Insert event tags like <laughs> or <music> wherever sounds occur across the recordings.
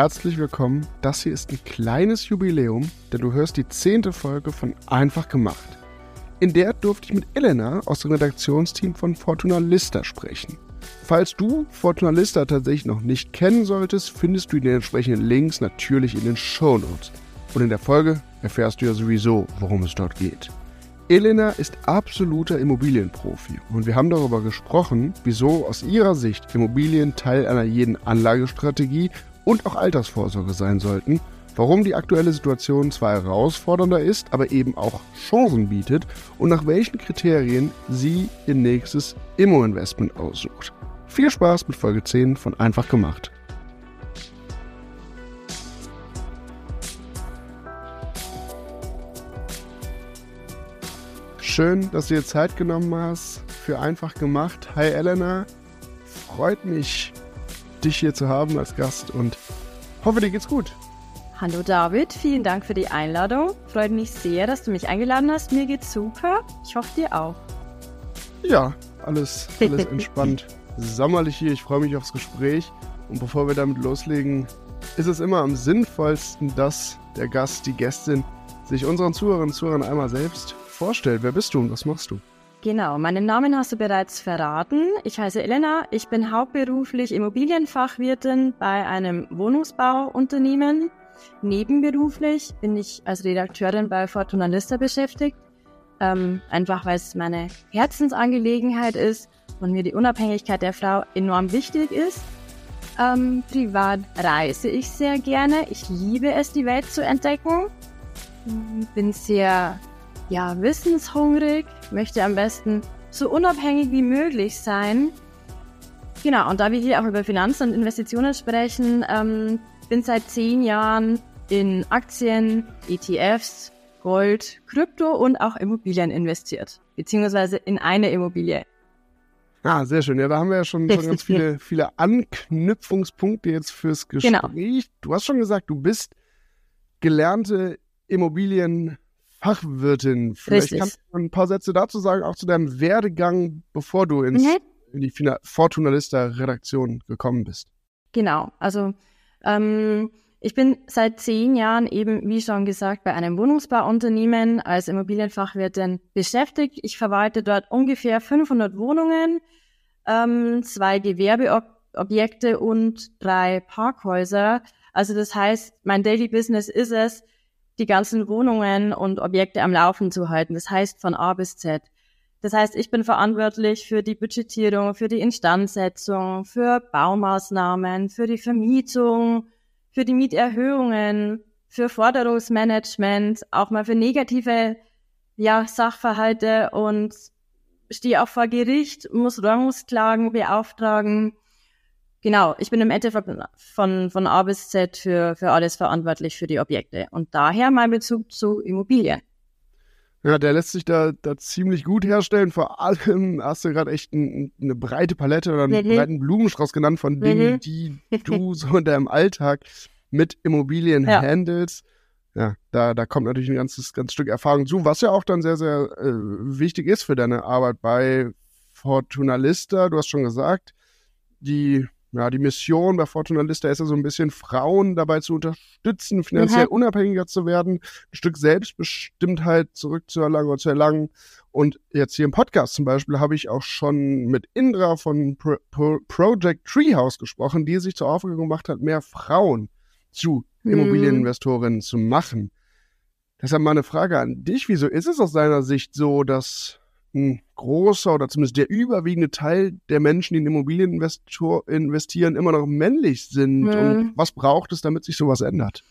Herzlich willkommen. Das hier ist ein kleines Jubiläum, denn du hörst die zehnte Folge von Einfach gemacht. In der durfte ich mit Elena aus dem Redaktionsteam von Fortuna Lista sprechen. Falls du Fortuna Lista tatsächlich noch nicht kennen solltest, findest du die entsprechenden Links natürlich in den Show Notes. Und in der Folge erfährst du ja sowieso, worum es dort geht. Elena ist absoluter Immobilienprofi und wir haben darüber gesprochen, wieso aus ihrer Sicht Immobilien Teil einer jeden Anlagestrategie und auch Altersvorsorge sein sollten, warum die aktuelle Situation zwar herausfordernder ist, aber eben auch Chancen bietet und nach welchen Kriterien sie ihr nächstes Immo-Investment aussucht. Viel Spaß mit Folge 10 von Einfach gemacht. Schön, dass du dir Zeit genommen hast für Einfach gemacht. Hi Elena, freut mich, dich hier zu haben als Gast und hoffe, dir geht's gut. Hallo David, vielen Dank für die Einladung. Freut mich sehr, dass du mich eingeladen hast. Mir geht's super. Ich hoffe dir auch. Ja, alles, alles <laughs> entspannt. Sommerlich hier. Ich freue mich aufs Gespräch. Und bevor wir damit loslegen, ist es immer am sinnvollsten, dass der Gast, die Gästin sich unseren Zuhörerinnen und Zuhörern einmal selbst vorstellt. Wer bist du und was machst du? Genau, meinen Namen hast du bereits verraten. Ich heiße Elena, ich bin hauptberuflich Immobilienfachwirtin bei einem Wohnungsbauunternehmen. Nebenberuflich bin ich als Redakteurin bei Fortuna Lista beschäftigt, ähm, einfach weil es meine Herzensangelegenheit ist und mir die Unabhängigkeit der Frau enorm wichtig ist. Ähm, privat reise ich sehr gerne. Ich liebe es, die Welt zu entdecken. Bin sehr ja, wissenshungrig, möchte am besten so unabhängig wie möglich sein. Genau, und da wir hier auch über Finanzen und Investitionen sprechen, ähm, bin seit zehn Jahren in Aktien, ETFs, Gold, Krypto und auch Immobilien investiert, beziehungsweise in eine Immobilie. Ah, sehr schön. Ja, da haben wir ja schon, schon ganz viele, viele Anknüpfungspunkte jetzt fürs genau. Gespräch. Genau. Du hast schon gesagt, du bist gelernte Immobilien Fachwirtin. Vielleicht Richtig. kannst du ein paar Sätze dazu sagen, auch zu deinem Werdegang, bevor du ins, mhm. in die Fortunalista-Redaktion gekommen bist. Genau, also ähm, ich bin seit zehn Jahren eben, wie schon gesagt, bei einem Wohnungsbauunternehmen als Immobilienfachwirtin beschäftigt. Ich verwalte dort ungefähr 500 Wohnungen, ähm, zwei Gewerbeobjekte und drei Parkhäuser. Also das heißt, mein Daily Business ist es, die ganzen Wohnungen und Objekte am Laufen zu halten. Das heißt von A bis Z. Das heißt, ich bin verantwortlich für die Budgetierung, für die Instandsetzung, für Baumaßnahmen, für die Vermietung, für die Mieterhöhungen, für Forderungsmanagement, auch mal für negative ja, Sachverhalte und stehe auch vor Gericht, muss Räumungsklagen beauftragen. Genau, ich bin im Endeffekt von, von A bis Z für, für alles verantwortlich für die Objekte und daher mein Bezug zu Immobilien. Ja, der lässt sich da, da ziemlich gut herstellen. Vor allem hast du gerade echt ein, eine breite Palette oder einen mhm. breiten Blumenstrauß genannt von Dingen, mhm. die <laughs> du so in deinem Alltag mit Immobilien ja. handelst. Ja, da, da kommt natürlich ein ganzes, ganzes Stück Erfahrung zu, was ja auch dann sehr, sehr äh, wichtig ist für deine Arbeit bei Fortunalista. Du hast schon gesagt, die ja, die Mission bei Fortuna Lista ist ja so ein bisschen, Frauen dabei zu unterstützen, finanziell mhm. unabhängiger zu werden, ein Stück Selbstbestimmtheit zurückzuerlangen oder zu erlangen. Und jetzt hier im Podcast zum Beispiel habe ich auch schon mit Indra von Pro Pro Project Treehouse gesprochen, die sich zur Aufgabe gemacht hat, mehr Frauen zu mhm. Immobilieninvestorinnen zu machen. Deshalb mal eine Frage an dich. Wieso ist es aus deiner Sicht so, dass ein großer oder zumindest der überwiegende Teil der Menschen, die in Immobilien investieren, immer noch männlich sind. Mhm. Und was braucht es, damit sich sowas ändert?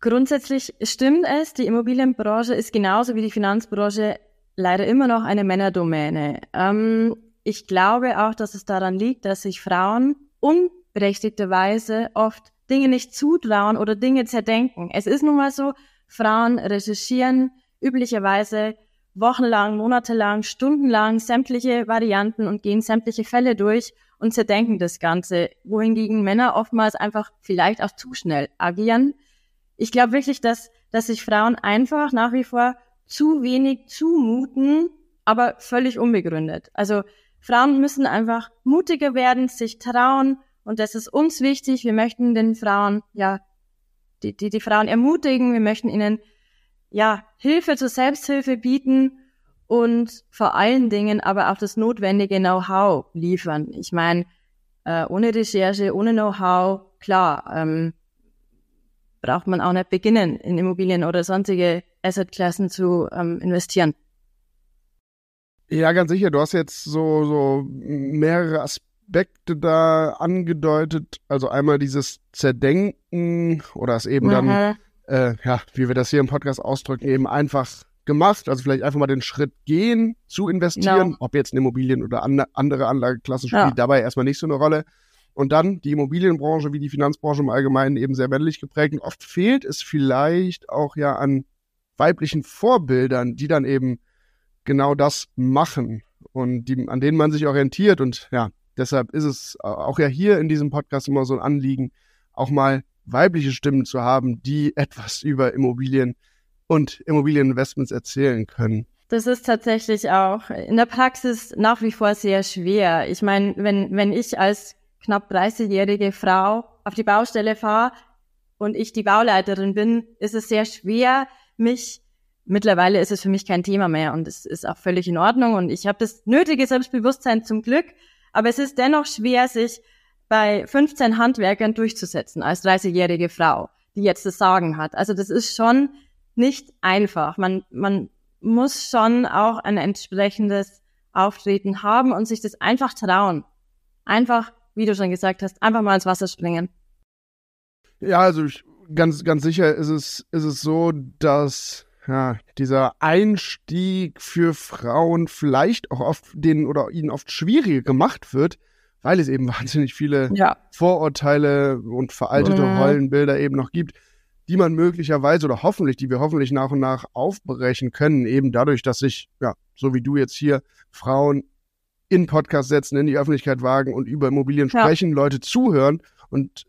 Grundsätzlich stimmt es, die Immobilienbranche ist genauso wie die Finanzbranche leider immer noch eine Männerdomäne. Ähm, ich glaube auch, dass es daran liegt, dass sich Frauen unberechtigterweise oft Dinge nicht zutrauen oder Dinge zerdenken. Es ist nun mal so, Frauen recherchieren üblicherweise wochenlang, monatelang, stundenlang sämtliche Varianten und gehen sämtliche Fälle durch und zerdenken das Ganze, wohingegen Männer oftmals einfach vielleicht auch zu schnell agieren. Ich glaube wirklich, dass dass sich Frauen einfach nach wie vor zu wenig zumuten, aber völlig unbegründet. Also Frauen müssen einfach mutiger werden, sich trauen und das ist uns wichtig. Wir möchten den Frauen, ja, die, die, die Frauen ermutigen, wir möchten ihnen, ja, Hilfe zur Selbsthilfe bieten und vor allen Dingen aber auch das notwendige Know-how liefern. Ich meine, äh, ohne Recherche, ohne Know-how, klar, ähm, braucht man auch nicht beginnen, in Immobilien oder sonstige Assetklassen zu ähm, investieren. Ja, ganz sicher. Du hast jetzt so, so mehrere Aspekte da angedeutet. Also einmal dieses Zerdenken oder es eben mhm. dann, äh, ja, wie wir das hier im Podcast ausdrücken, eben einfach gemacht. Also vielleicht einfach mal den Schritt gehen, zu investieren, no. ob jetzt in Immobilien oder an, andere Anlageklassen spielt ja. dabei erstmal nicht so eine Rolle. Und dann die Immobilienbranche wie die Finanzbranche im Allgemeinen eben sehr männlich geprägt. Und oft fehlt es vielleicht auch ja an weiblichen Vorbildern, die dann eben genau das machen und die, an denen man sich orientiert. Und ja, deshalb ist es auch ja hier in diesem Podcast immer so ein Anliegen, auch mal weibliche Stimmen zu haben, die etwas <laughs> über Immobilien und Immobilieninvestments erzählen können. Das ist tatsächlich auch in der Praxis nach wie vor sehr schwer. Ich meine, wenn, wenn ich als knapp 30-jährige Frau auf die Baustelle fahre und ich die Bauleiterin bin, ist es sehr schwer, mich mittlerweile ist es für mich kein Thema mehr und es ist auch völlig in Ordnung und ich habe das nötige Selbstbewusstsein zum Glück, aber es ist dennoch schwer, sich bei 15 Handwerkern durchzusetzen als 30-jährige Frau, die jetzt das Sagen hat. Also das ist schon nicht einfach. Man, man muss schon auch ein entsprechendes Auftreten haben und sich das einfach trauen. Einfach, wie du schon gesagt hast, einfach mal ins Wasser springen. Ja, also ich, ganz, ganz sicher ist es, ist es so, dass ja, dieser Einstieg für Frauen vielleicht auch oft den oder ihnen oft schwieriger gemacht wird, weil es eben <laughs> wahnsinnig viele ja. Vorurteile und veraltete mhm. Rollenbilder eben noch gibt, die man möglicherweise oder hoffentlich, die wir hoffentlich nach und nach aufbrechen können, eben dadurch, dass sich, ja, so wie du jetzt hier, Frauen in Podcast setzen, in die Öffentlichkeit wagen und über Immobilien ja. sprechen, Leute zuhören und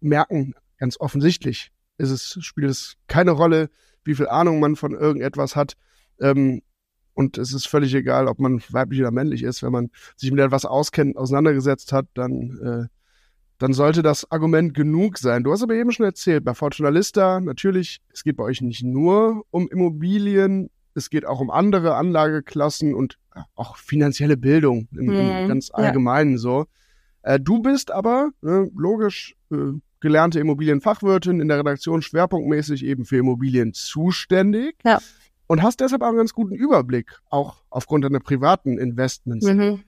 merken, ganz offensichtlich, ist es, spielt es keine Rolle, wie viel Ahnung man von irgendetwas hat. Ähm, und es ist völlig egal, ob man weiblich oder männlich ist. Wenn man sich mit etwas auskennt, auseinandergesetzt hat, dann, äh, dann sollte das Argument genug sein. Du hast aber eben schon erzählt, bei Fortuna Lista, natürlich, es geht bei euch nicht nur um Immobilien, es geht auch um andere Anlageklassen und auch finanzielle Bildung im, im mhm. ganz Allgemeinen ja. so. Äh, du bist aber, ne, logisch, äh, gelernte Immobilienfachwirtin in der Redaktion schwerpunktmäßig eben für Immobilien zuständig. Ja. Und hast deshalb auch einen ganz guten Überblick, auch aufgrund deiner privaten Investments. Mhm.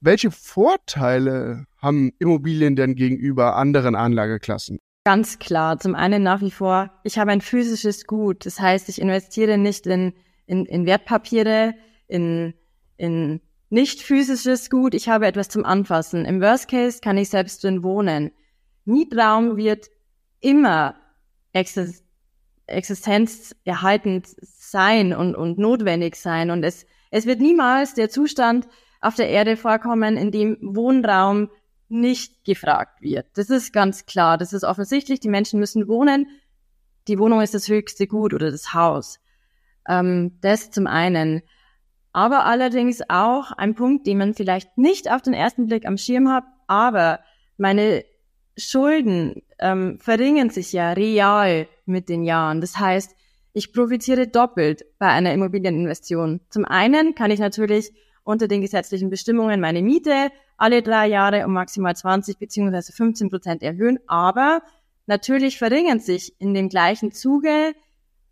Welche Vorteile haben Immobilien denn gegenüber anderen Anlageklassen? Ganz klar. Zum einen nach wie vor, ich habe ein physisches Gut. Das heißt, ich investiere nicht in, in, in Wertpapiere, in, in nicht physisches Gut. Ich habe etwas zum Anfassen. Im Worst Case kann ich selbst drin wohnen. Mietraum wird immer exist existenzerhaltend sein und, und notwendig sein. Und es, es wird niemals der Zustand auf der Erde vorkommen, in dem Wohnraum nicht gefragt wird. Das ist ganz klar. Das ist offensichtlich. Die Menschen müssen wohnen. Die Wohnung ist das höchste Gut oder das Haus. Ähm, das zum einen. Aber allerdings auch ein Punkt, den man vielleicht nicht auf den ersten Blick am Schirm hat, aber meine Schulden ähm, verringern sich ja real mit den Jahren. Das heißt, ich profitiere doppelt bei einer Immobilieninvestition. Zum einen kann ich natürlich unter den gesetzlichen Bestimmungen meine Miete alle drei Jahre um maximal 20 beziehungsweise 15 Prozent erhöhen, aber natürlich verringern sich in dem gleichen Zuge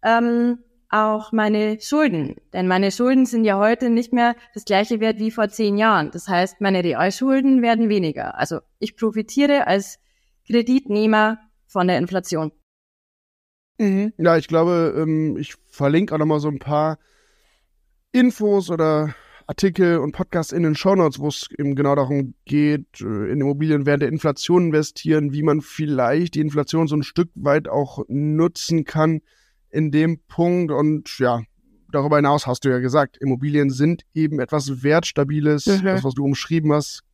ähm, auch meine Schulden. Denn meine Schulden sind ja heute nicht mehr das gleiche Wert wie vor zehn Jahren. Das heißt, meine Realschulden werden weniger. Also ich profitiere als Kreditnehmer von der Inflation. Mhm. Ja, ich glaube, ähm, ich verlinke auch nochmal so ein paar Infos oder Artikel und Podcasts in den Shownotes, wo es eben genau darum geht, äh, in Immobilien während der Inflation investieren, wie man vielleicht die Inflation so ein Stück weit auch nutzen kann in dem Punkt. Und ja, darüber hinaus hast du ja gesagt, Immobilien sind eben etwas Wertstabiles. Mhm. Das, was du umschrieben hast,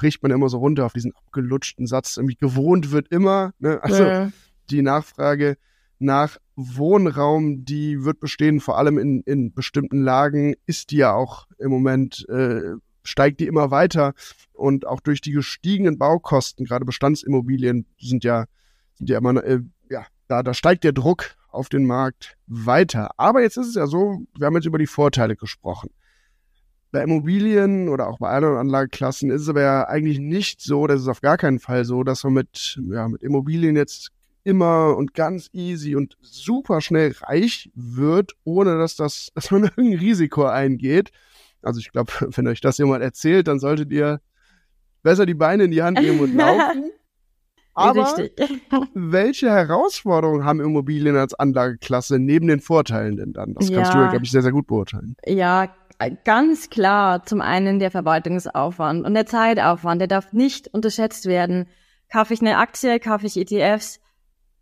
bricht man immer so runter auf diesen abgelutschten Satz. Irgendwie gewohnt wird immer. Ne? Also ja. die Nachfrage nach Wohnraum, die wird bestehen, vor allem in, in bestimmten Lagen, ist die ja auch im Moment, äh, steigt die immer weiter. Und auch durch die gestiegenen Baukosten, gerade Bestandsimmobilien sind ja, sind ja immer, äh, ja, da, da steigt der Druck auf den Markt weiter. Aber jetzt ist es ja so, wir haben jetzt über die Vorteile gesprochen. Bei Immobilien oder auch bei anderen Anlageklassen ist es aber ja eigentlich nicht so, das ist auf gar keinen Fall so, dass man mit, ja, mit Immobilien jetzt immer und ganz easy und super schnell reich wird, ohne dass das, <laughs> dass man irgendein Risiko eingeht. Also ich glaube, <laughs> wenn euch das jemand erzählt, dann solltet ihr besser die Beine in die Hand nehmen und <laughs> laufen. Aber <laughs> welche Herausforderungen haben Immobilien als Anlageklasse neben den Vorteilen denn dann? Das kannst ja, du, glaube ich, sehr, sehr gut beurteilen. Ja, ganz klar. Zum einen der Verwaltungsaufwand und der Zeitaufwand, der darf nicht unterschätzt werden. Kaufe ich eine Aktie, kaufe ich ETFs,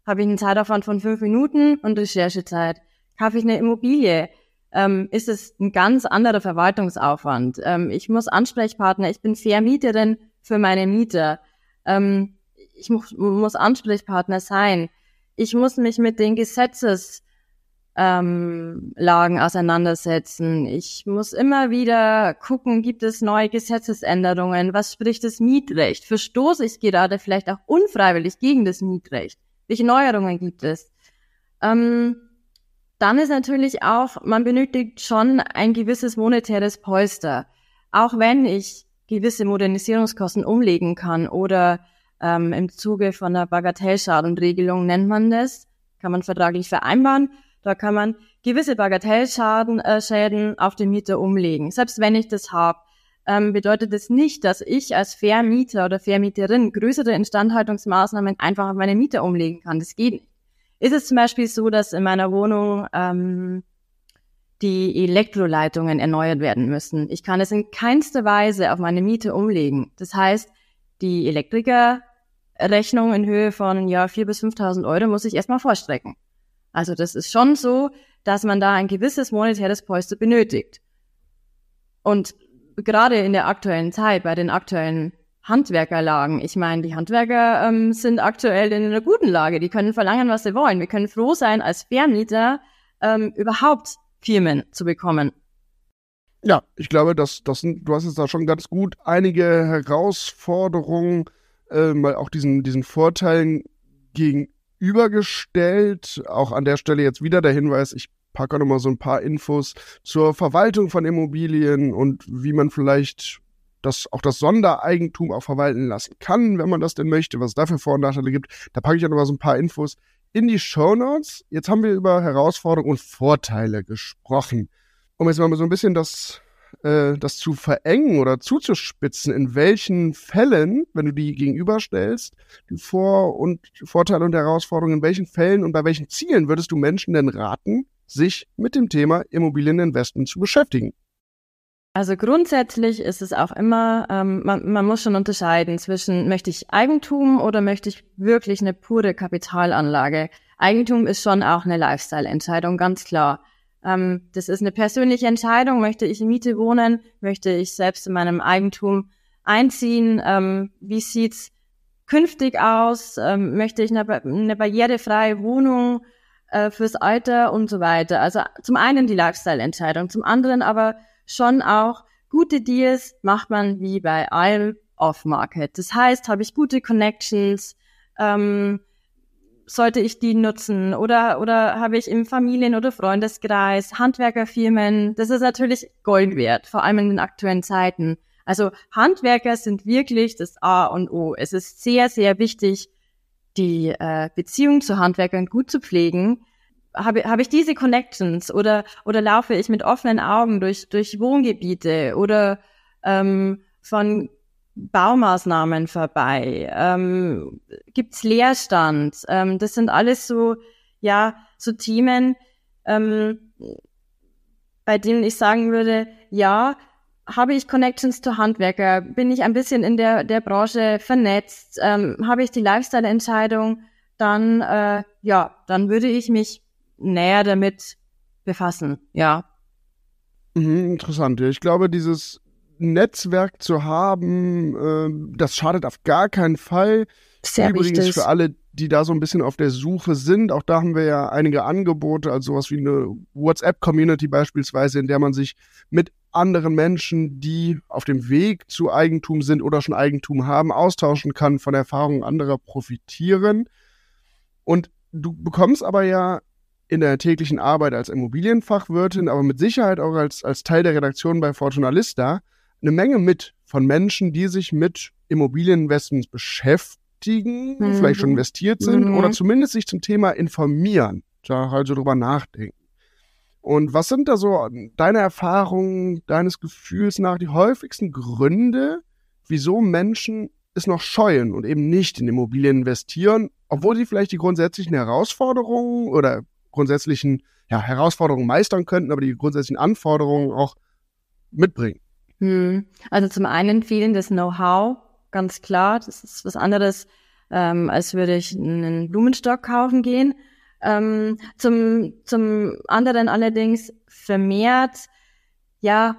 habe ich einen Zeitaufwand von fünf Minuten und Recherchezeit. Kaufe ich eine Immobilie, ähm, ist es ein ganz anderer Verwaltungsaufwand. Ähm, ich muss Ansprechpartner, ich bin Vermieterin für meine Mieter. Ähm, ich muss, muss Ansprechpartner sein. Ich muss mich mit den Gesetzeslagen ähm, auseinandersetzen. Ich muss immer wieder gucken, gibt es neue Gesetzesänderungen? Was spricht das Mietrecht? Verstoße ich gerade vielleicht auch unfreiwillig gegen das Mietrecht? Welche Neuerungen gibt es? Ähm, dann ist natürlich auch, man benötigt schon ein gewisses monetäres Polster. Auch wenn ich gewisse Modernisierungskosten umlegen kann oder ähm, im Zuge von einer Bagatellschadenregelung nennt man das, kann man vertraglich vereinbaren. Da kann man gewisse Bagatellschäden äh, Schäden auf den Mieter umlegen. Selbst wenn ich das habe, ähm, bedeutet das nicht, dass ich als Vermieter oder Vermieterin größere Instandhaltungsmaßnahmen einfach auf meine Mieter umlegen kann. Das geht nicht. Ist es zum Beispiel so, dass in meiner Wohnung ähm, die Elektroleitungen erneuert werden müssen? Ich kann es in keinster Weise auf meine Miete umlegen. Das heißt, die Elektriker Rechnung in Höhe von ja 4.000 bis 5.000 Euro muss ich erstmal vorstrecken. Also das ist schon so, dass man da ein gewisses monetäres Polster benötigt. Und gerade in der aktuellen Zeit, bei den aktuellen Handwerkerlagen, ich meine, die Handwerker ähm, sind aktuell in einer guten Lage. Die können verlangen, was sie wollen. Wir können froh sein, als Vermieter ähm, überhaupt Firmen zu bekommen. Ja, ich glaube, dass, dass, du hast jetzt da schon ganz gut einige Herausforderungen äh, mal auch diesen, diesen Vorteilen gegenübergestellt. Auch an der Stelle jetzt wieder der Hinweis, ich packe auch nochmal so ein paar Infos zur Verwaltung von Immobilien und wie man vielleicht das, auch das Sondereigentum auch verwalten lassen kann, wenn man das denn möchte, was es dafür Vor- und Nachteile gibt. Da packe ich auch nochmal so ein paar Infos in die Show Notes. Jetzt haben wir über Herausforderungen und Vorteile gesprochen. Um jetzt mal so ein bisschen das äh, das zu verengen oder zuzuspitzen, in welchen Fällen, wenn du die gegenüberstellst, die Vor- und Vorteile und Herausforderungen, in welchen Fällen und bei welchen Zielen würdest du Menschen denn raten, sich mit dem Thema Immobilieninvestment zu beschäftigen? Also grundsätzlich ist es auch immer, ähm, man, man muss schon unterscheiden zwischen, möchte ich Eigentum oder möchte ich wirklich eine pure Kapitalanlage. Eigentum ist schon auch eine Lifestyle-Entscheidung, ganz klar. Ähm, das ist eine persönliche Entscheidung. Möchte ich in Miete wohnen? Möchte ich selbst in meinem Eigentum einziehen? Ähm, wie sieht's künftig aus? Ähm, möchte ich eine, eine barrierefreie Wohnung äh, fürs Alter und so weiter? Also zum einen die Lifestyle-Entscheidung, zum anderen aber schon auch gute Deals macht man wie bei allem off-Market. Das heißt, habe ich gute Connections, ähm, sollte ich die nutzen oder, oder habe ich im Familien- oder Freundeskreis Handwerkerfirmen? Das ist natürlich Gold wert, vor allem in den aktuellen Zeiten. Also Handwerker sind wirklich das A und O. Es ist sehr, sehr wichtig, die äh, Beziehung zu Handwerkern gut zu pflegen. Habe, habe ich diese Connections oder, oder laufe ich mit offenen Augen durch, durch Wohngebiete oder ähm, von Baumaßnahmen vorbei? Ähm, Gibt Leerstand? Ähm, das sind alles so, ja, so Themen, ähm, bei denen ich sagen würde, ja, habe ich Connections zu Handwerker? Bin ich ein bisschen in der, der Branche vernetzt? Ähm, habe ich die Lifestyle-Entscheidung? Dann, äh, ja, dann würde ich mich näher damit befassen, ja. Mhm, interessant. Ich glaube, dieses Netzwerk zu haben, äh, das schadet auf gar keinen Fall. Sehr Übrigens wichtig. für alle, die da so ein bisschen auf der Suche sind, auch da haben wir ja einige Angebote, also sowas wie eine WhatsApp-Community beispielsweise, in der man sich mit anderen Menschen, die auf dem Weg zu Eigentum sind oder schon Eigentum haben, austauschen kann, von Erfahrungen anderer profitieren. Und du bekommst aber ja in der täglichen Arbeit als Immobilienfachwirtin, aber mit Sicherheit auch als, als Teil der Redaktion bei Fortunalista eine Menge mit von Menschen, die sich mit Immobilieninvestments beschäftigen, Mhm. vielleicht schon investiert sind Mhm. oder zumindest sich zum Thema informieren, da also drüber nachdenken. Und was sind da so deine Erfahrungen, deines Gefühls nach die häufigsten Gründe, wieso Menschen es noch scheuen und eben nicht in Immobilien investieren, obwohl sie vielleicht die grundsätzlichen Herausforderungen oder grundsätzlichen ja, Herausforderungen meistern könnten, aber die grundsätzlichen Anforderungen auch mitbringen? Hm. Also zum einen fehlendes Know-how, ganz klar. Das ist was anderes, ähm, als würde ich einen Blumenstock kaufen gehen. Ähm, zum, zum anderen allerdings vermehrt, ja,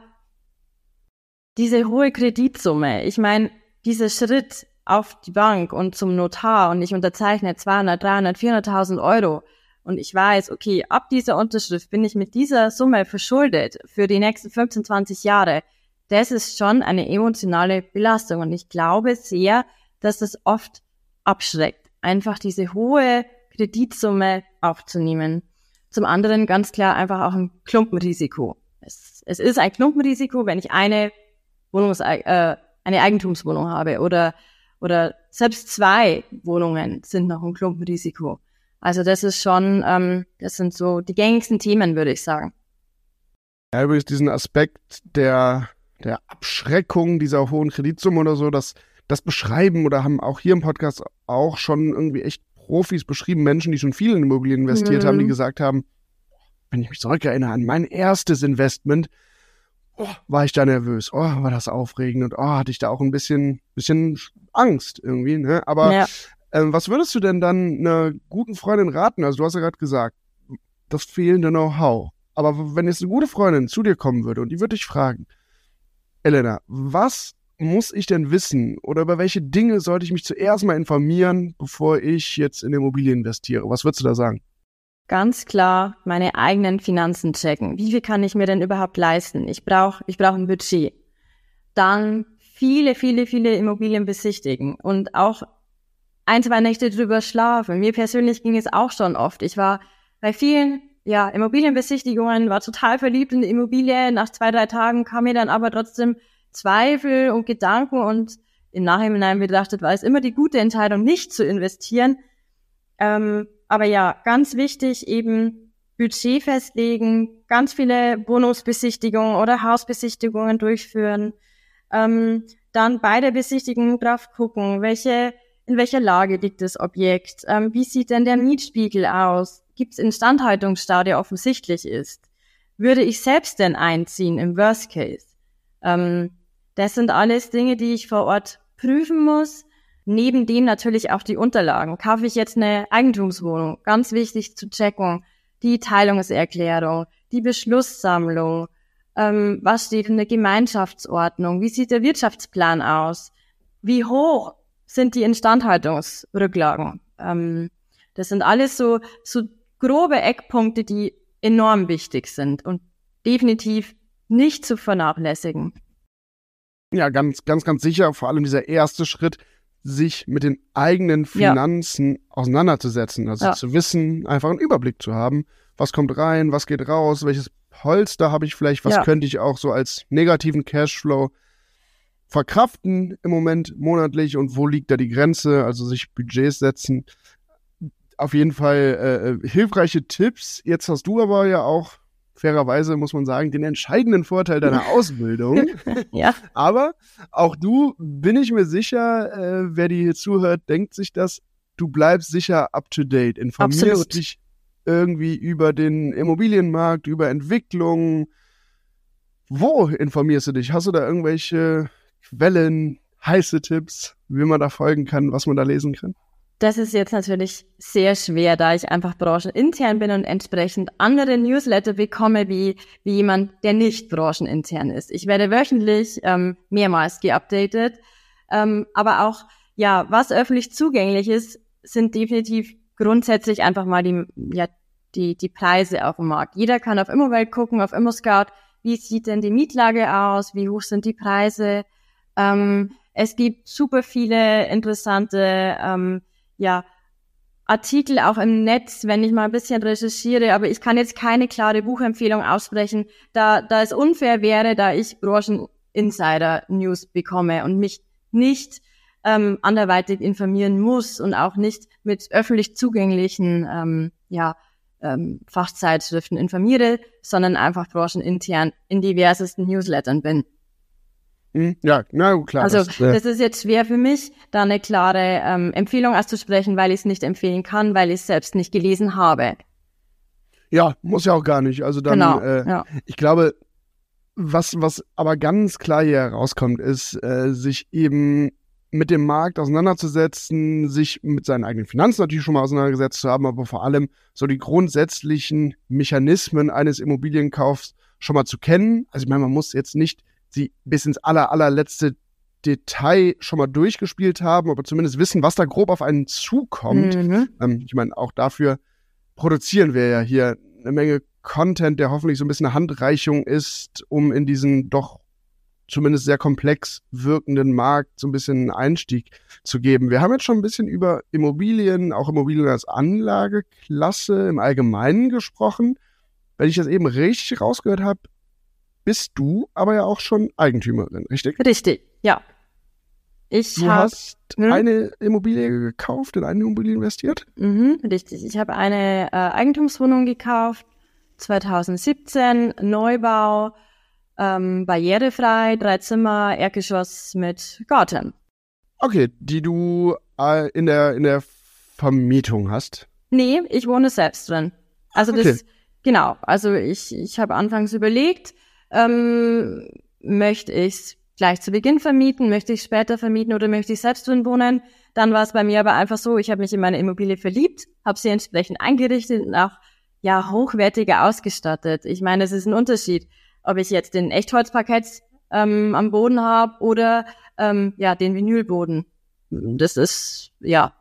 diese hohe Kreditsumme. Ich meine, dieser Schritt auf die Bank und zum Notar und ich unterzeichne 200, 300, 400.000 Euro und ich weiß, okay, ab dieser Unterschrift bin ich mit dieser Summe verschuldet für die nächsten 15, 20 Jahre. Das ist schon eine emotionale Belastung und ich glaube sehr, dass das oft abschreckt, einfach diese hohe Kreditsumme aufzunehmen. Zum anderen ganz klar einfach auch ein Klumpenrisiko. Es, es ist ein Klumpenrisiko, wenn ich eine Wohnungs äh, eine Eigentumswohnung habe oder oder selbst zwei Wohnungen sind noch ein Klumpenrisiko. Also das ist schon, ähm, das sind so die gängigsten Themen, würde ich sagen. Ja, übrigens diesen Aspekt der, der Abschreckung dieser hohen Kreditsumme oder so, das, das beschreiben oder haben auch hier im Podcast auch schon irgendwie echt Profis beschrieben, Menschen, die schon viel in Immobilien investiert Mhm. haben, die gesagt haben, wenn ich mich zurückerinnere an mein erstes Investment, oh, war ich da nervös, oh, war das aufregend und oh, hatte ich da auch ein bisschen, bisschen Angst irgendwie, ne? Aber ja. ähm, was würdest du denn dann einer guten Freundin raten? Also du hast ja gerade gesagt, das fehlende Know-how. Aber wenn jetzt eine gute Freundin zu dir kommen würde und die würde dich fragen, Elena, was muss ich denn wissen oder über welche Dinge sollte ich mich zuerst mal informieren, bevor ich jetzt in Immobilien investiere? Was würdest du da sagen? Ganz klar meine eigenen Finanzen checken. Wie viel kann ich mir denn überhaupt leisten? Ich brauche ich brauch ein Budget. Dann viele, viele, viele Immobilien besichtigen und auch ein, zwei Nächte drüber schlafen. Mir persönlich ging es auch schon oft. Ich war bei vielen ja, Immobilienbesichtigungen, war total verliebt in die Immobilie. Nach zwei, drei Tagen kam mir dann aber trotzdem Zweifel und Gedanken und im Nachhinein betrachtet war es immer die gute Entscheidung, nicht zu investieren. Ähm, aber ja, ganz wichtig eben Budget festlegen, ganz viele Wohnungsbesichtigungen oder Hausbesichtigungen durchführen. Ähm, dann bei der Besichtigung drauf gucken, welche, in welcher Lage liegt das Objekt, ähm, wie sieht denn der Mietspiegel aus, gibt es Instandhaltungsstau, der offensichtlich ist. Würde ich selbst denn einziehen im Worst Case? Ähm, das sind alles Dinge, die ich vor Ort prüfen muss. Neben dem natürlich auch die Unterlagen. Kaufe ich jetzt eine Eigentumswohnung? Ganz wichtig zu checken. Die Teilungserklärung, die Beschlusssammlung, ähm, was steht in der Gemeinschaftsordnung, wie sieht der Wirtschaftsplan aus, wie hoch sind die Instandhaltungsrücklagen. Ähm, das sind alles so, so grobe Eckpunkte, die enorm wichtig sind und definitiv nicht zu vernachlässigen. Ja, ganz, ganz, ganz sicher. Vor allem dieser erste Schritt, sich mit den eigenen Finanzen ja. auseinanderzusetzen. Also ja. zu wissen, einfach einen Überblick zu haben. Was kommt rein, was geht raus, welches Polster habe ich vielleicht, was ja. könnte ich auch so als negativen Cashflow verkraften im Moment monatlich und wo liegt da die Grenze, also sich Budgets setzen. Auf jeden Fall äh, hilfreiche Tipps. Jetzt hast du aber ja auch fairerweise muss man sagen, den entscheidenden Vorteil deiner <laughs> Ausbildung. ja. Aber auch du, bin ich mir sicher, äh, wer dir hier zuhört, denkt sich das, du bleibst sicher up to date, informierst Absolut. dich irgendwie über den Immobilienmarkt, über Entwicklungen. Wo informierst du dich? Hast du da irgendwelche Quellen, heiße Tipps, wie man da folgen kann, was man da lesen kann? Das ist jetzt natürlich sehr schwer, da ich einfach branchenintern bin und entsprechend andere Newsletter bekomme wie, wie jemand, der nicht branchenintern ist. Ich werde wöchentlich ähm, mehrmals geupdatet, ähm, aber auch ja, was öffentlich zugänglich ist, sind definitiv grundsätzlich einfach mal die, ja, die, die Preise auf dem Markt. Jeder kann auf Immowelt gucken, auf ImmoScout, wie sieht denn die Mietlage aus, wie hoch sind die Preise. Ähm, es gibt super viele interessante ähm, ja, Artikel auch im Netz, wenn ich mal ein bisschen recherchiere, aber ich kann jetzt keine klare Buchempfehlung aussprechen, da, da es unfair wäre, da ich Brancheninsider-News bekomme und mich nicht ähm, anderweitig informieren muss und auch nicht mit öffentlich zugänglichen ähm, ja, ähm, Fachzeitschriften informiere, sondern einfach branchenintern in diversesten Newslettern bin. Hm, ja, na klar. Also das, äh das, ist jetzt schwer für mich, da eine klare ähm, Empfehlung auszusprechen, weil ich es nicht empfehlen kann, weil ich es selbst nicht gelesen habe. Ja, muss ja auch gar nicht. Also dann, genau, äh, ja. ich glaube, was, was aber ganz klar hier herauskommt, ist, äh, sich eben mit dem Markt auseinanderzusetzen, sich mit seinen eigenen Finanzen natürlich schon mal auseinandergesetzt zu haben, aber vor allem so die grundsätzlichen Mechanismen eines Immobilienkaufs schon mal zu kennen. Also ich meine, man muss jetzt nicht sie bis ins aller, allerletzte Detail schon mal durchgespielt haben, aber zumindest wissen, was da grob auf einen zukommt. Mhm. Ähm, ich meine, auch dafür produzieren wir ja hier eine Menge Content, der hoffentlich so ein bisschen eine Handreichung ist, um in diesen doch zumindest sehr komplex wirkenden Markt so ein bisschen einen Einstieg zu geben. Wir haben jetzt schon ein bisschen über Immobilien, auch Immobilien als Anlageklasse im Allgemeinen gesprochen. Wenn ich das eben richtig rausgehört habe, bist du aber ja auch schon Eigentümerin, richtig? Richtig, ja. Ich du hab, hast hm? eine Immobilie gekauft, in eine Immobilie investiert? Mhm, richtig. Ich habe eine äh, Eigentumswohnung gekauft, 2017, Neubau, ähm, barrierefrei, drei Zimmer, Erdgeschoss mit Garten. Okay, die du äh, in, der, in der Vermietung hast? Nee, ich wohne selbst drin. Also okay. das, genau, also ich, ich habe anfangs überlegt, ähm, möchte ich es gleich zu Beginn vermieten, möchte ich später vermieten oder möchte ich selbst drin wohnen? Dann war es bei mir aber einfach so, ich habe mich in meine Immobilie verliebt, habe sie entsprechend eingerichtet und auch ja hochwertiger ausgestattet. Ich meine, es ist ein Unterschied ob ich jetzt den Echtholzparkett ähm, am Boden habe oder ähm, ja den Vinylboden. Das ist ja,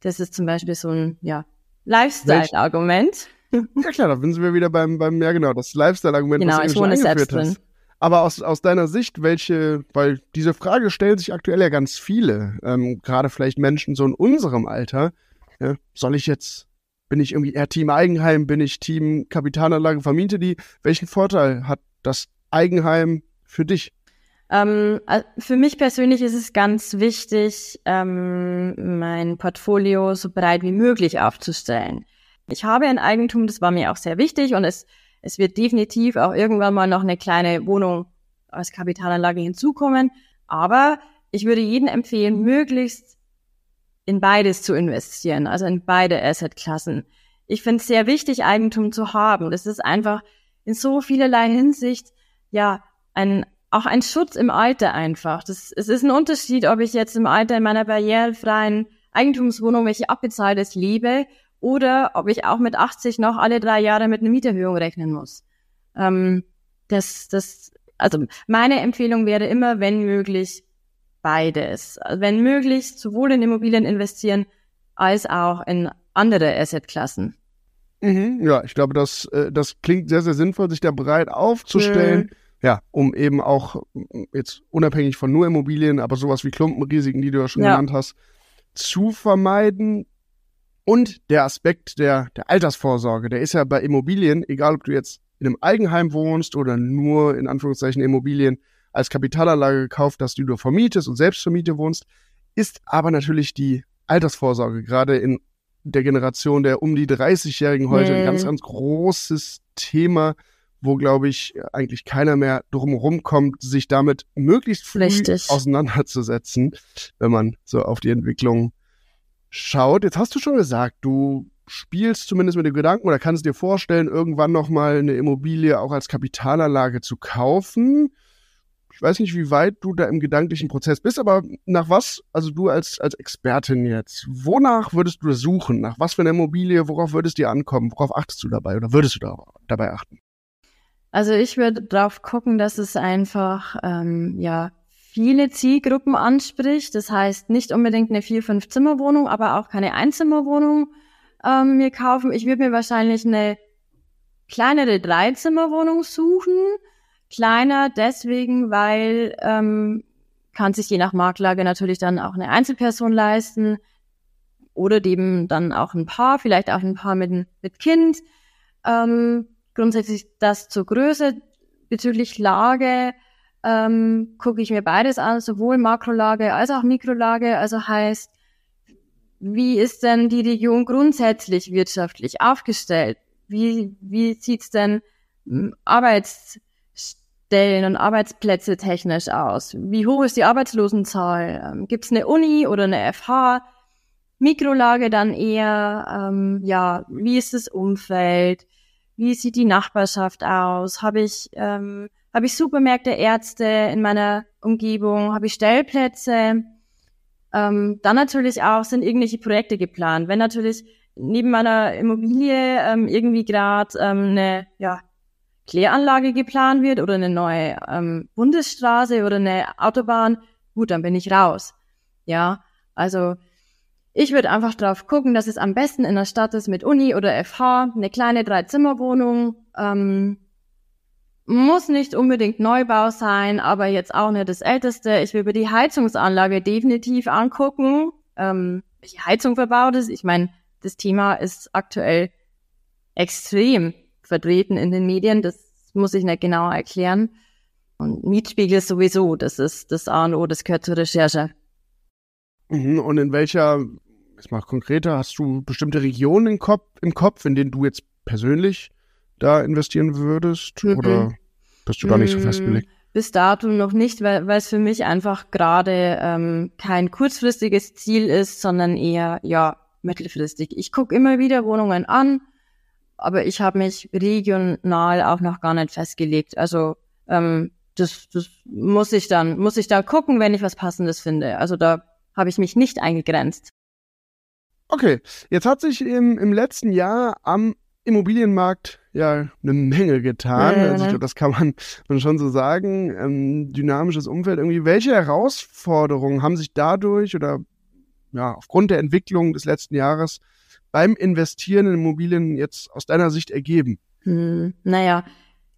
das ist zum Beispiel so ein ja Lifestyle-Argument. Ja klar, da sind wir wieder beim, beim ja genau, das Lifestyle-Argument, genau, was du ich wohne selbst drin. Aber aus, aus deiner Sicht, welche, weil diese Frage stellen sich aktuell ja ganz viele, ähm, gerade vielleicht Menschen so in unserem Alter, ja, soll ich jetzt bin ich irgendwie eher Team Eigenheim? Bin ich Team Kapitalanlage, vermiete die? Welchen Vorteil hat das Eigenheim für dich? Ähm, für mich persönlich ist es ganz wichtig, ähm, mein Portfolio so breit wie möglich aufzustellen. Ich habe ein Eigentum, das war mir auch sehr wichtig und es, es wird definitiv auch irgendwann mal noch eine kleine Wohnung als Kapitalanlage hinzukommen. Aber ich würde jedem empfehlen, möglichst in beides zu investieren, also in beide Assetklassen. Ich finde es sehr wichtig, Eigentum zu haben. Das ist einfach in so vielerlei Hinsicht, ja, ein, auch ein Schutz im Alter einfach. Das, es ist ein Unterschied, ob ich jetzt im Alter in meiner barrierefreien Eigentumswohnung, welche abbezahlt ist, lebe oder ob ich auch mit 80 noch alle drei Jahre mit einer Mieterhöhung rechnen muss. Ähm, das, das, also meine Empfehlung wäre immer, wenn möglich, beides. Wenn möglich, sowohl in Immobilien investieren als auch in andere Assetklassen. Mhm, ja, ich glaube, das, äh, das klingt sehr, sehr sinnvoll, sich da breit aufzustellen. Mhm. Ja, um eben auch jetzt unabhängig von nur Immobilien, aber sowas wie Klumpenrisiken, die du ja schon ja. genannt hast, zu vermeiden. Und der Aspekt der, der Altersvorsorge, der ist ja bei Immobilien, egal ob du jetzt in einem Eigenheim wohnst oder nur in Anführungszeichen Immobilien als Kapitalanlage gekauft, dass du nur vermietest und selbst zur Miete wohnst, ist aber natürlich die Altersvorsorge, gerade in der Generation der um die 30-Jährigen heute, mhm. ein ganz, ganz großes Thema, wo, glaube ich, eigentlich keiner mehr drumherum kommt, sich damit möglichst früh Richtig. auseinanderzusetzen, wenn man so auf die Entwicklung schaut. Jetzt hast du schon gesagt, du spielst zumindest mit dem Gedanken oder kannst dir vorstellen, irgendwann nochmal eine Immobilie auch als Kapitalanlage zu kaufen. Ich weiß nicht, wie weit du da im gedanklichen Prozess bist, aber nach was, also du als, als Expertin jetzt, wonach würdest du suchen? Nach was für einer Immobilie? Worauf würdest du dir ankommen? Worauf achtest du dabei oder würdest du da, dabei achten? Also ich würde darauf gucken, dass es einfach, ähm, ja, viele Zielgruppen anspricht. Das heißt nicht unbedingt eine vier, fünf Zimmerwohnung, aber auch keine Einzimmerwohnung ähm, mir kaufen. Ich würde mir wahrscheinlich eine kleinere Dreizimmerwohnung suchen. Kleiner deswegen, weil ähm, kann sich je nach Marktlage natürlich dann auch eine Einzelperson leisten oder eben dann auch ein Paar, vielleicht auch ein Paar mit, mit Kind. Ähm, grundsätzlich das zur Größe bezüglich Lage ähm, gucke ich mir beides an, sowohl Makrolage als auch Mikrolage. Also heißt, wie ist denn die Region grundsätzlich wirtschaftlich aufgestellt? Wie, wie sieht's denn hm, Arbeitsstellen und Arbeitsplätze technisch aus? Wie hoch ist die Arbeitslosenzahl? Ähm, Gibt es eine Uni oder eine FH? Mikrolage dann eher, ähm, ja, wie ist das Umfeld? Wie sieht die Nachbarschaft aus? Habe ich ähm, habe ich Supermärkte, Ärzte in meiner Umgebung? Habe ich Stellplätze? Ähm, dann natürlich auch sind irgendwelche Projekte geplant. Wenn natürlich neben meiner Immobilie ähm, irgendwie gerade ähm, eine ja, Kläranlage geplant wird oder eine neue ähm, Bundesstraße oder eine Autobahn, gut, dann bin ich raus. Ja, also ich würde einfach drauf gucken, dass es am besten in der Stadt ist mit Uni oder FH, eine kleine Dreizimmerwohnung, ähm, muss nicht unbedingt Neubau sein, aber jetzt auch nicht das Älteste. Ich will mir die Heizungsanlage definitiv angucken, ähm, welche Heizung verbaut ist. Ich meine, das Thema ist aktuell extrem vertreten in den Medien. Das muss ich nicht genauer erklären. Und Mietspiegel sowieso, das ist das A und O, das gehört zur Recherche. Mhm, und in welcher, jetzt mal konkreter, hast du bestimmte Regionen im Kopf, im Kopf in denen du jetzt persönlich da investieren würdest? Mhm. Oder bist du da nicht so festgelegt? Bis dato noch nicht, weil, weil es für mich einfach gerade ähm, kein kurzfristiges Ziel ist, sondern eher ja mittelfristig. Ich gucke immer wieder Wohnungen an, aber ich habe mich regional auch noch gar nicht festgelegt. Also ähm, das, das muss ich dann muss ich da gucken, wenn ich was Passendes finde. Also da habe ich mich nicht eingegrenzt. Okay, jetzt hat sich im, im letzten Jahr am Immobilienmarkt ja eine Menge getan. Ja, also ich glaube, das kann man schon so sagen. Ähm, dynamisches Umfeld irgendwie. Welche Herausforderungen haben sich dadurch oder ja aufgrund der Entwicklung des letzten Jahres beim Investieren in Immobilien jetzt aus deiner Sicht ergeben? Hm, naja,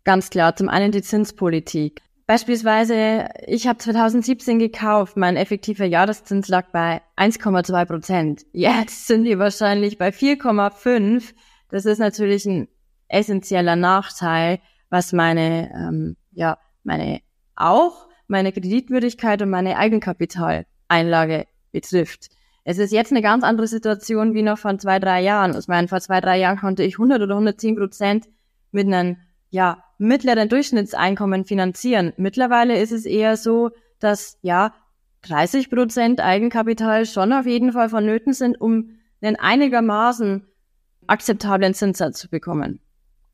ganz klar. Zum einen die Zinspolitik. Beispielsweise, ich habe 2017 gekauft, mein effektiver Jahreszins lag bei 1,2 Prozent. Jetzt sind wir wahrscheinlich bei 4,5 das ist natürlich ein essentieller Nachteil, was meine, ähm, ja, meine auch meine Kreditwürdigkeit und meine Eigenkapitaleinlage betrifft. Es ist jetzt eine ganz andere Situation wie noch vor zwei, drei Jahren. Ich meine, vor zwei, drei Jahren konnte ich 100 oder 110 Prozent mit einem, ja, mittleren Durchschnittseinkommen finanzieren. Mittlerweile ist es eher so, dass, ja, 30 Prozent Eigenkapital schon auf jeden Fall vonnöten sind, um einen einigermaßen akzeptablen Zinssatz zu bekommen.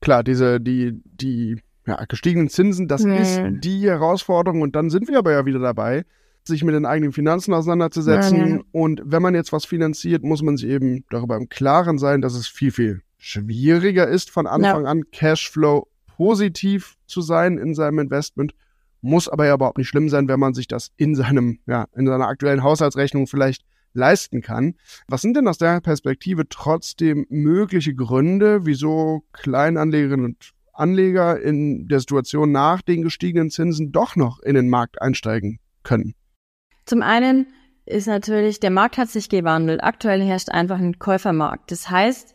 Klar, diese, die, die ja, gestiegenen Zinsen, das nee. ist die Herausforderung. Und dann sind wir aber ja wieder dabei, sich mit den eigenen Finanzen auseinanderzusetzen. Nee. Und wenn man jetzt was finanziert, muss man sich eben darüber im Klaren sein, dass es viel, viel schwieriger ist, von Anfang ja. an Cashflow positiv zu sein in seinem Investment. Muss aber ja überhaupt nicht schlimm sein, wenn man sich das in seinem, ja, in seiner aktuellen Haushaltsrechnung vielleicht leisten kann. Was sind denn aus der Perspektive trotzdem mögliche Gründe, wieso Kleinanlegerinnen und Anleger in der Situation nach den gestiegenen Zinsen doch noch in den Markt einsteigen können? Zum einen ist natürlich, der Markt hat sich gewandelt. Aktuell herrscht einfach ein Käufermarkt. Das heißt,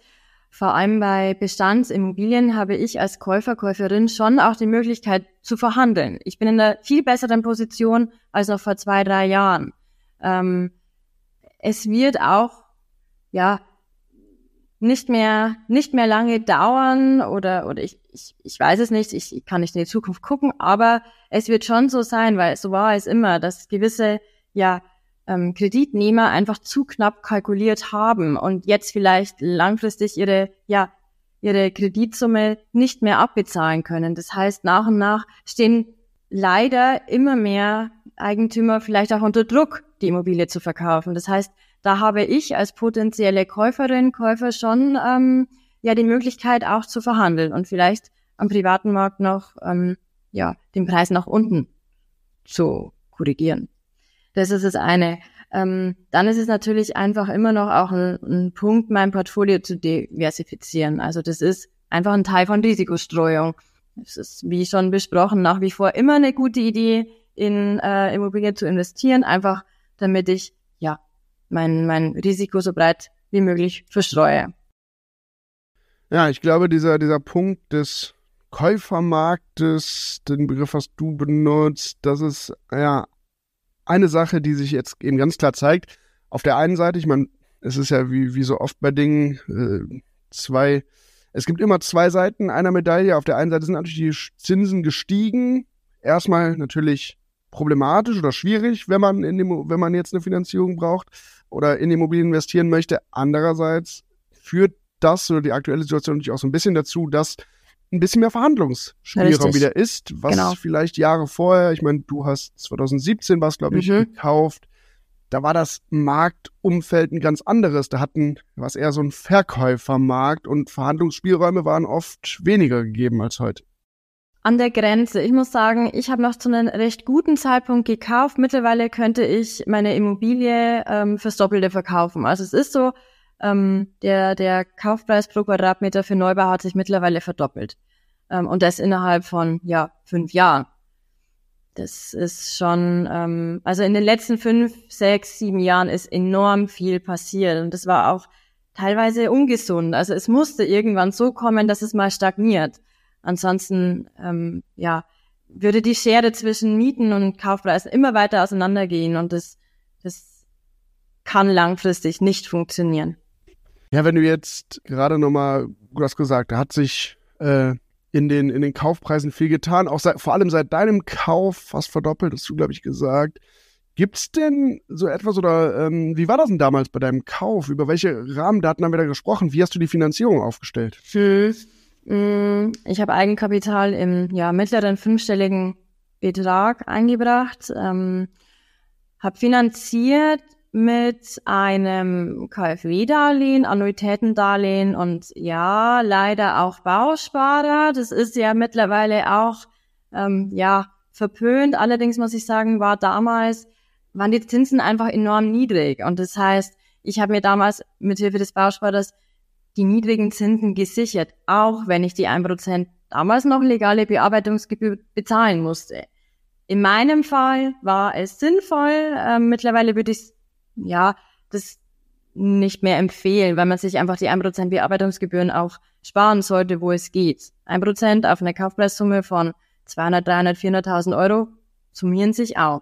vor allem bei Bestandsimmobilien habe ich als Käufer, Käuferin schon auch die Möglichkeit zu verhandeln. Ich bin in einer viel besseren Position als noch vor zwei, drei Jahren. Ähm, es wird auch, ja, nicht mehr, nicht mehr lange dauern oder, oder ich, ich, ich weiß es nicht, ich, ich kann nicht in die Zukunft gucken, aber es wird schon so sein, weil so war es immer, dass gewisse, ja, ähm, Kreditnehmer einfach zu knapp kalkuliert haben und jetzt vielleicht langfristig ihre, ja, ihre Kreditsumme nicht mehr abbezahlen können. Das heißt, nach und nach stehen leider immer mehr Eigentümer vielleicht auch unter Druck, die Immobilie zu verkaufen. Das heißt, da habe ich als potenzielle Käuferin, Käufer schon ähm, ja die Möglichkeit auch zu verhandeln und vielleicht am privaten Markt noch ähm, ja den Preis nach unten zu korrigieren. Das ist das eine. Ähm, dann ist es natürlich einfach immer noch auch ein, ein Punkt, mein Portfolio zu diversifizieren. Also das ist einfach ein Teil von Risikostreuung. Es ist, wie schon besprochen, nach wie vor immer eine gute Idee, in äh, Immobilien zu investieren, einfach damit ich ja mein, mein Risiko so breit wie möglich verstreue. Ja, ich glaube, dieser, dieser Punkt des Käufermarktes, den Begriff hast du benutzt, das ist ja eine Sache, die sich jetzt eben ganz klar zeigt. Auf der einen Seite, ich meine, es ist ja wie, wie so oft bei Dingen, äh, zwei, es gibt immer zwei Seiten einer Medaille. Auf der einen Seite sind natürlich die Zinsen gestiegen. Erstmal natürlich problematisch oder schwierig, wenn man, in dem, wenn man jetzt eine Finanzierung braucht oder in Immobilien investieren möchte. Andererseits führt das oder die aktuelle Situation natürlich auch so ein bisschen dazu, dass ein bisschen mehr Verhandlungsspielraum wieder ist, was genau. vielleicht Jahre vorher, ich meine, du hast 2017 was, glaube ich, mhm. gekauft. Da war das Marktumfeld ein ganz anderes. Da hatten, was eher so ein Verkäufermarkt und Verhandlungsspielräume waren oft weniger gegeben als heute. An der Grenze. Ich muss sagen, ich habe noch zu einem recht guten Zeitpunkt gekauft. Mittlerweile könnte ich meine Immobilie ähm, fürs Doppelte verkaufen. Also es ist so, ähm, der, der Kaufpreis pro Quadratmeter für Neubau hat sich mittlerweile verdoppelt. Ähm, und das innerhalb von, ja, fünf Jahren. Das ist schon, ähm, also in den letzten fünf, sechs, sieben Jahren ist enorm viel passiert. Und das war auch teilweise ungesund. Also es musste irgendwann so kommen, dass es mal stagniert. Ansonsten, ähm, ja, würde die Schere zwischen Mieten und Kaufpreisen immer weiter auseinandergehen und das, das kann langfristig nicht funktionieren. Ja, wenn du jetzt gerade nochmal, du hast gesagt, da hat sich äh, in, den, in den Kaufpreisen viel getan, auch seit, vor allem seit deinem Kauf fast verdoppelt, hast du, glaube ich, gesagt. Gibt es denn so etwas oder ähm, wie war das denn damals bei deinem Kauf? Über welche Rahmendaten haben wir da gesprochen? Wie hast du die Finanzierung aufgestellt? Hm. Ich habe Eigenkapital im ja, mittleren fünfstelligen Betrag eingebracht, ähm, habe finanziert mit einem KfW-Darlehen, Annuitätendarlehen und ja, leider auch Bausparer. Das ist ja mittlerweile auch ähm, ja verpönt. Allerdings muss ich sagen, war damals waren die Zinsen einfach enorm niedrig und das heißt, ich habe mir damals mit Hilfe des Bausparers die niedrigen Zinsen gesichert, auch wenn ich die 1% damals noch legale Bearbeitungsgebühr bezahlen musste. In meinem Fall war es sinnvoll. Ähm, mittlerweile würde ich ja, das nicht mehr empfehlen, weil man sich einfach die 1% Bearbeitungsgebühren auch sparen sollte, wo es geht. 1% auf eine Kaufpreissumme von 200, 300, 400.000 Euro summieren sich auch.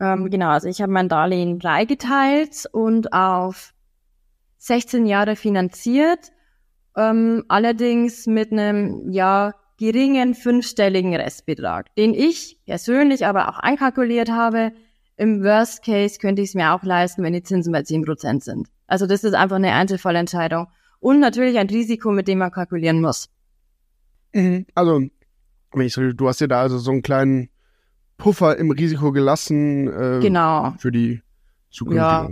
Ähm, genau, also ich habe mein Darlehen dreigeteilt und auf 16 Jahre finanziert, ähm, allerdings mit einem, ja, geringen fünfstelligen Restbetrag, den ich persönlich aber auch einkalkuliert habe, im Worst Case könnte ich es mir auch leisten, wenn die Zinsen bei 10% sind. Also das ist einfach eine Einzelfallentscheidung. Und natürlich ein Risiko, mit dem man kalkulieren muss. Mhm. Also, du hast ja da also so einen kleinen Puffer im Risiko gelassen. Äh, genau. Für die Zukunft. Ja.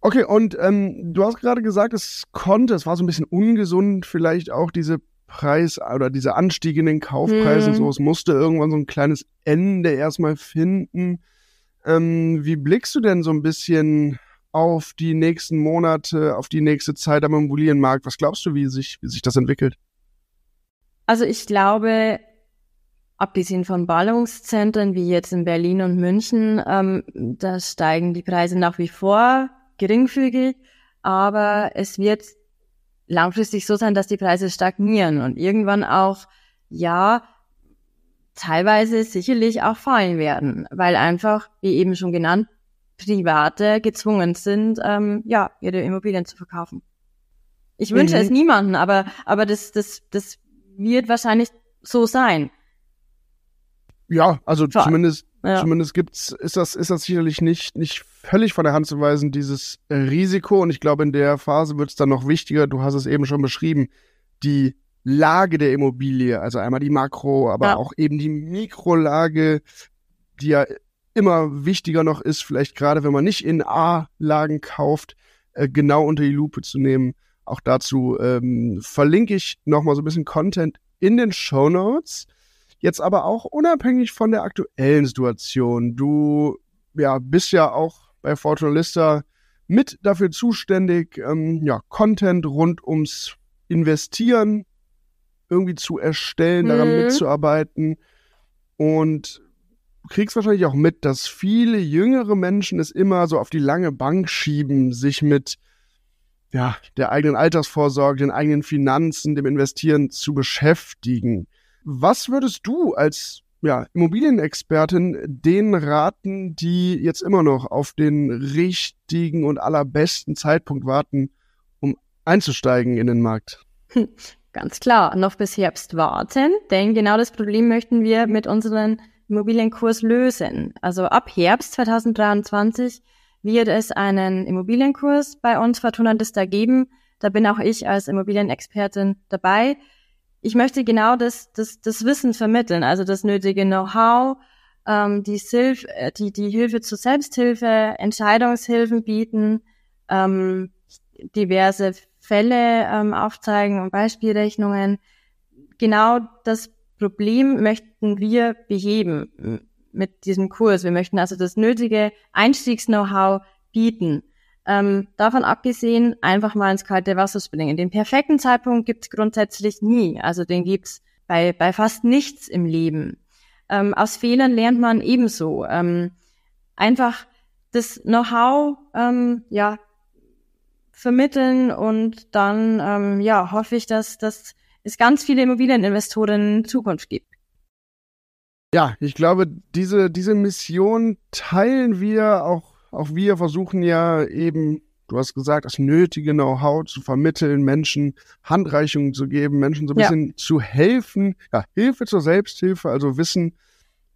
Okay, und ähm, du hast gerade gesagt, es konnte, es war so ein bisschen ungesund, vielleicht auch diese Preis oder dieser Anstieg in den Kaufpreisen. Hm. So, es musste irgendwann so ein kleines Ende erstmal finden. Ähm, wie blickst du denn so ein bisschen auf die nächsten Monate, auf die nächste Zeit am Immobilienmarkt? Was glaubst du, wie sich, wie sich das entwickelt? Also ich glaube, abgesehen von Ballungszentren wie jetzt in Berlin und München, ähm, da steigen die Preise nach wie vor geringfügig, aber es wird langfristig so sein, dass die Preise stagnieren und irgendwann auch, ja, teilweise sicherlich auch fallen werden, weil einfach, wie eben schon genannt, Private gezwungen sind, ähm, ja, ihre Immobilien zu verkaufen. Ich wünsche mhm. es niemanden, aber, aber das, das, das wird wahrscheinlich so sein. Ja, also Vor zumindest, ja. zumindest gibt's, ist das, ist das sicherlich nicht, nicht völlig von der Hand zu weisen, dieses Risiko. Und ich glaube, in der Phase wird es dann noch wichtiger, du hast es eben schon beschrieben, die Lage der Immobilie, also einmal die Makro, aber ja. auch eben die Mikrolage, die ja immer wichtiger noch ist, vielleicht gerade wenn man nicht in A-Lagen kauft, äh, genau unter die Lupe zu nehmen. Auch dazu ähm, verlinke ich nochmal so ein bisschen Content in den Show Notes. Jetzt aber auch unabhängig von der aktuellen Situation. Du ja, bist ja auch bei Fortuna Lista mit dafür zuständig, ähm, ja, Content rund ums Investieren irgendwie zu erstellen, daran mhm. mitzuarbeiten. Und du kriegst wahrscheinlich auch mit, dass viele jüngere Menschen es immer so auf die lange Bank schieben, sich mit ja, der eigenen Altersvorsorge, den eigenen Finanzen, dem Investieren zu beschäftigen. Was würdest du als ja, Immobilienexpertin denen raten, die jetzt immer noch auf den richtigen und allerbesten Zeitpunkt warten, um einzusteigen in den Markt? <laughs> Ganz klar, noch bis Herbst warten, denn genau das Problem möchten wir mit unserem Immobilienkurs lösen. Also ab Herbst 2023 wird es einen Immobilienkurs bei uns Fortuna Lista geben. Da bin auch ich als Immobilienexpertin dabei ich möchte genau das, das, das Wissen vermitteln, also das nötige Know-how, ähm, die, Hilf äh, die, die Hilfe zur Selbsthilfe, Entscheidungshilfen bieten, ähm, diverse Fälle ähm, aufzeigen und Beispielrechnungen. Genau das Problem möchten wir beheben mit diesem Kurs. Wir möchten also das nötige Einstiegs-Know-how bieten. Ähm, davon abgesehen, einfach mal ins kalte Wasser springen. Den perfekten Zeitpunkt gibt's grundsätzlich nie. Also den gibt's bei, bei fast nichts im Leben. Ähm, aus Fehlern lernt man ebenso. Ähm, einfach das Know-how ähm, ja, vermitteln und dann ähm, ja, hoffe ich, dass, dass es ganz viele Immobilieninvestoren in Zukunft gibt. Ja, ich glaube, diese, diese Mission teilen wir auch auch wir versuchen ja eben, du hast gesagt, das nötige Know-how zu vermitteln, Menschen Handreichungen zu geben, Menschen so ein bisschen ja. zu helfen. Ja, Hilfe zur Selbsthilfe, also wissen,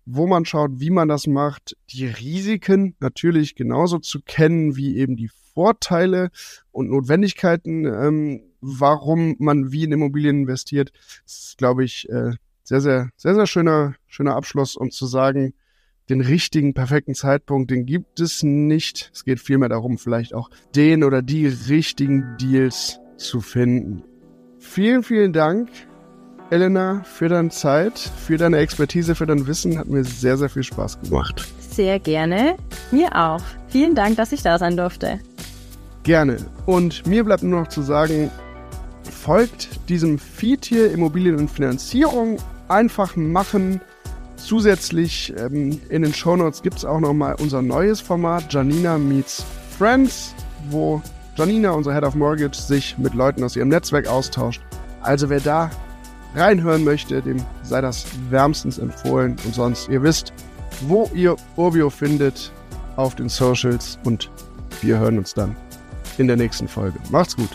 wo man schaut, wie man das macht, die Risiken natürlich genauso zu kennen wie eben die Vorteile und Notwendigkeiten, ähm, warum man wie in Immobilien investiert. Das ist, glaube ich, äh, sehr, sehr, sehr, sehr schöner, schöner Abschluss, um zu sagen, den richtigen, perfekten Zeitpunkt, den gibt es nicht. Es geht vielmehr darum, vielleicht auch den oder die richtigen Deals zu finden. Vielen, vielen Dank, Elena, für deine Zeit, für deine Expertise, für dein Wissen. Hat mir sehr, sehr viel Spaß gemacht. Sehr gerne. Mir auch. Vielen Dank, dass ich da sein durfte. Gerne. Und mir bleibt nur noch zu sagen, folgt diesem Feed hier Immobilien und Finanzierung. Einfach machen Zusätzlich ähm, in den Shownotes gibt es auch nochmal unser neues Format, Janina Meets Friends, wo Janina, unser Head of Mortgage, sich mit Leuten aus ihrem Netzwerk austauscht. Also wer da reinhören möchte, dem sei das wärmstens empfohlen. Und sonst, ihr wisst, wo ihr Urbio findet auf den Socials und wir hören uns dann in der nächsten Folge. Macht's gut.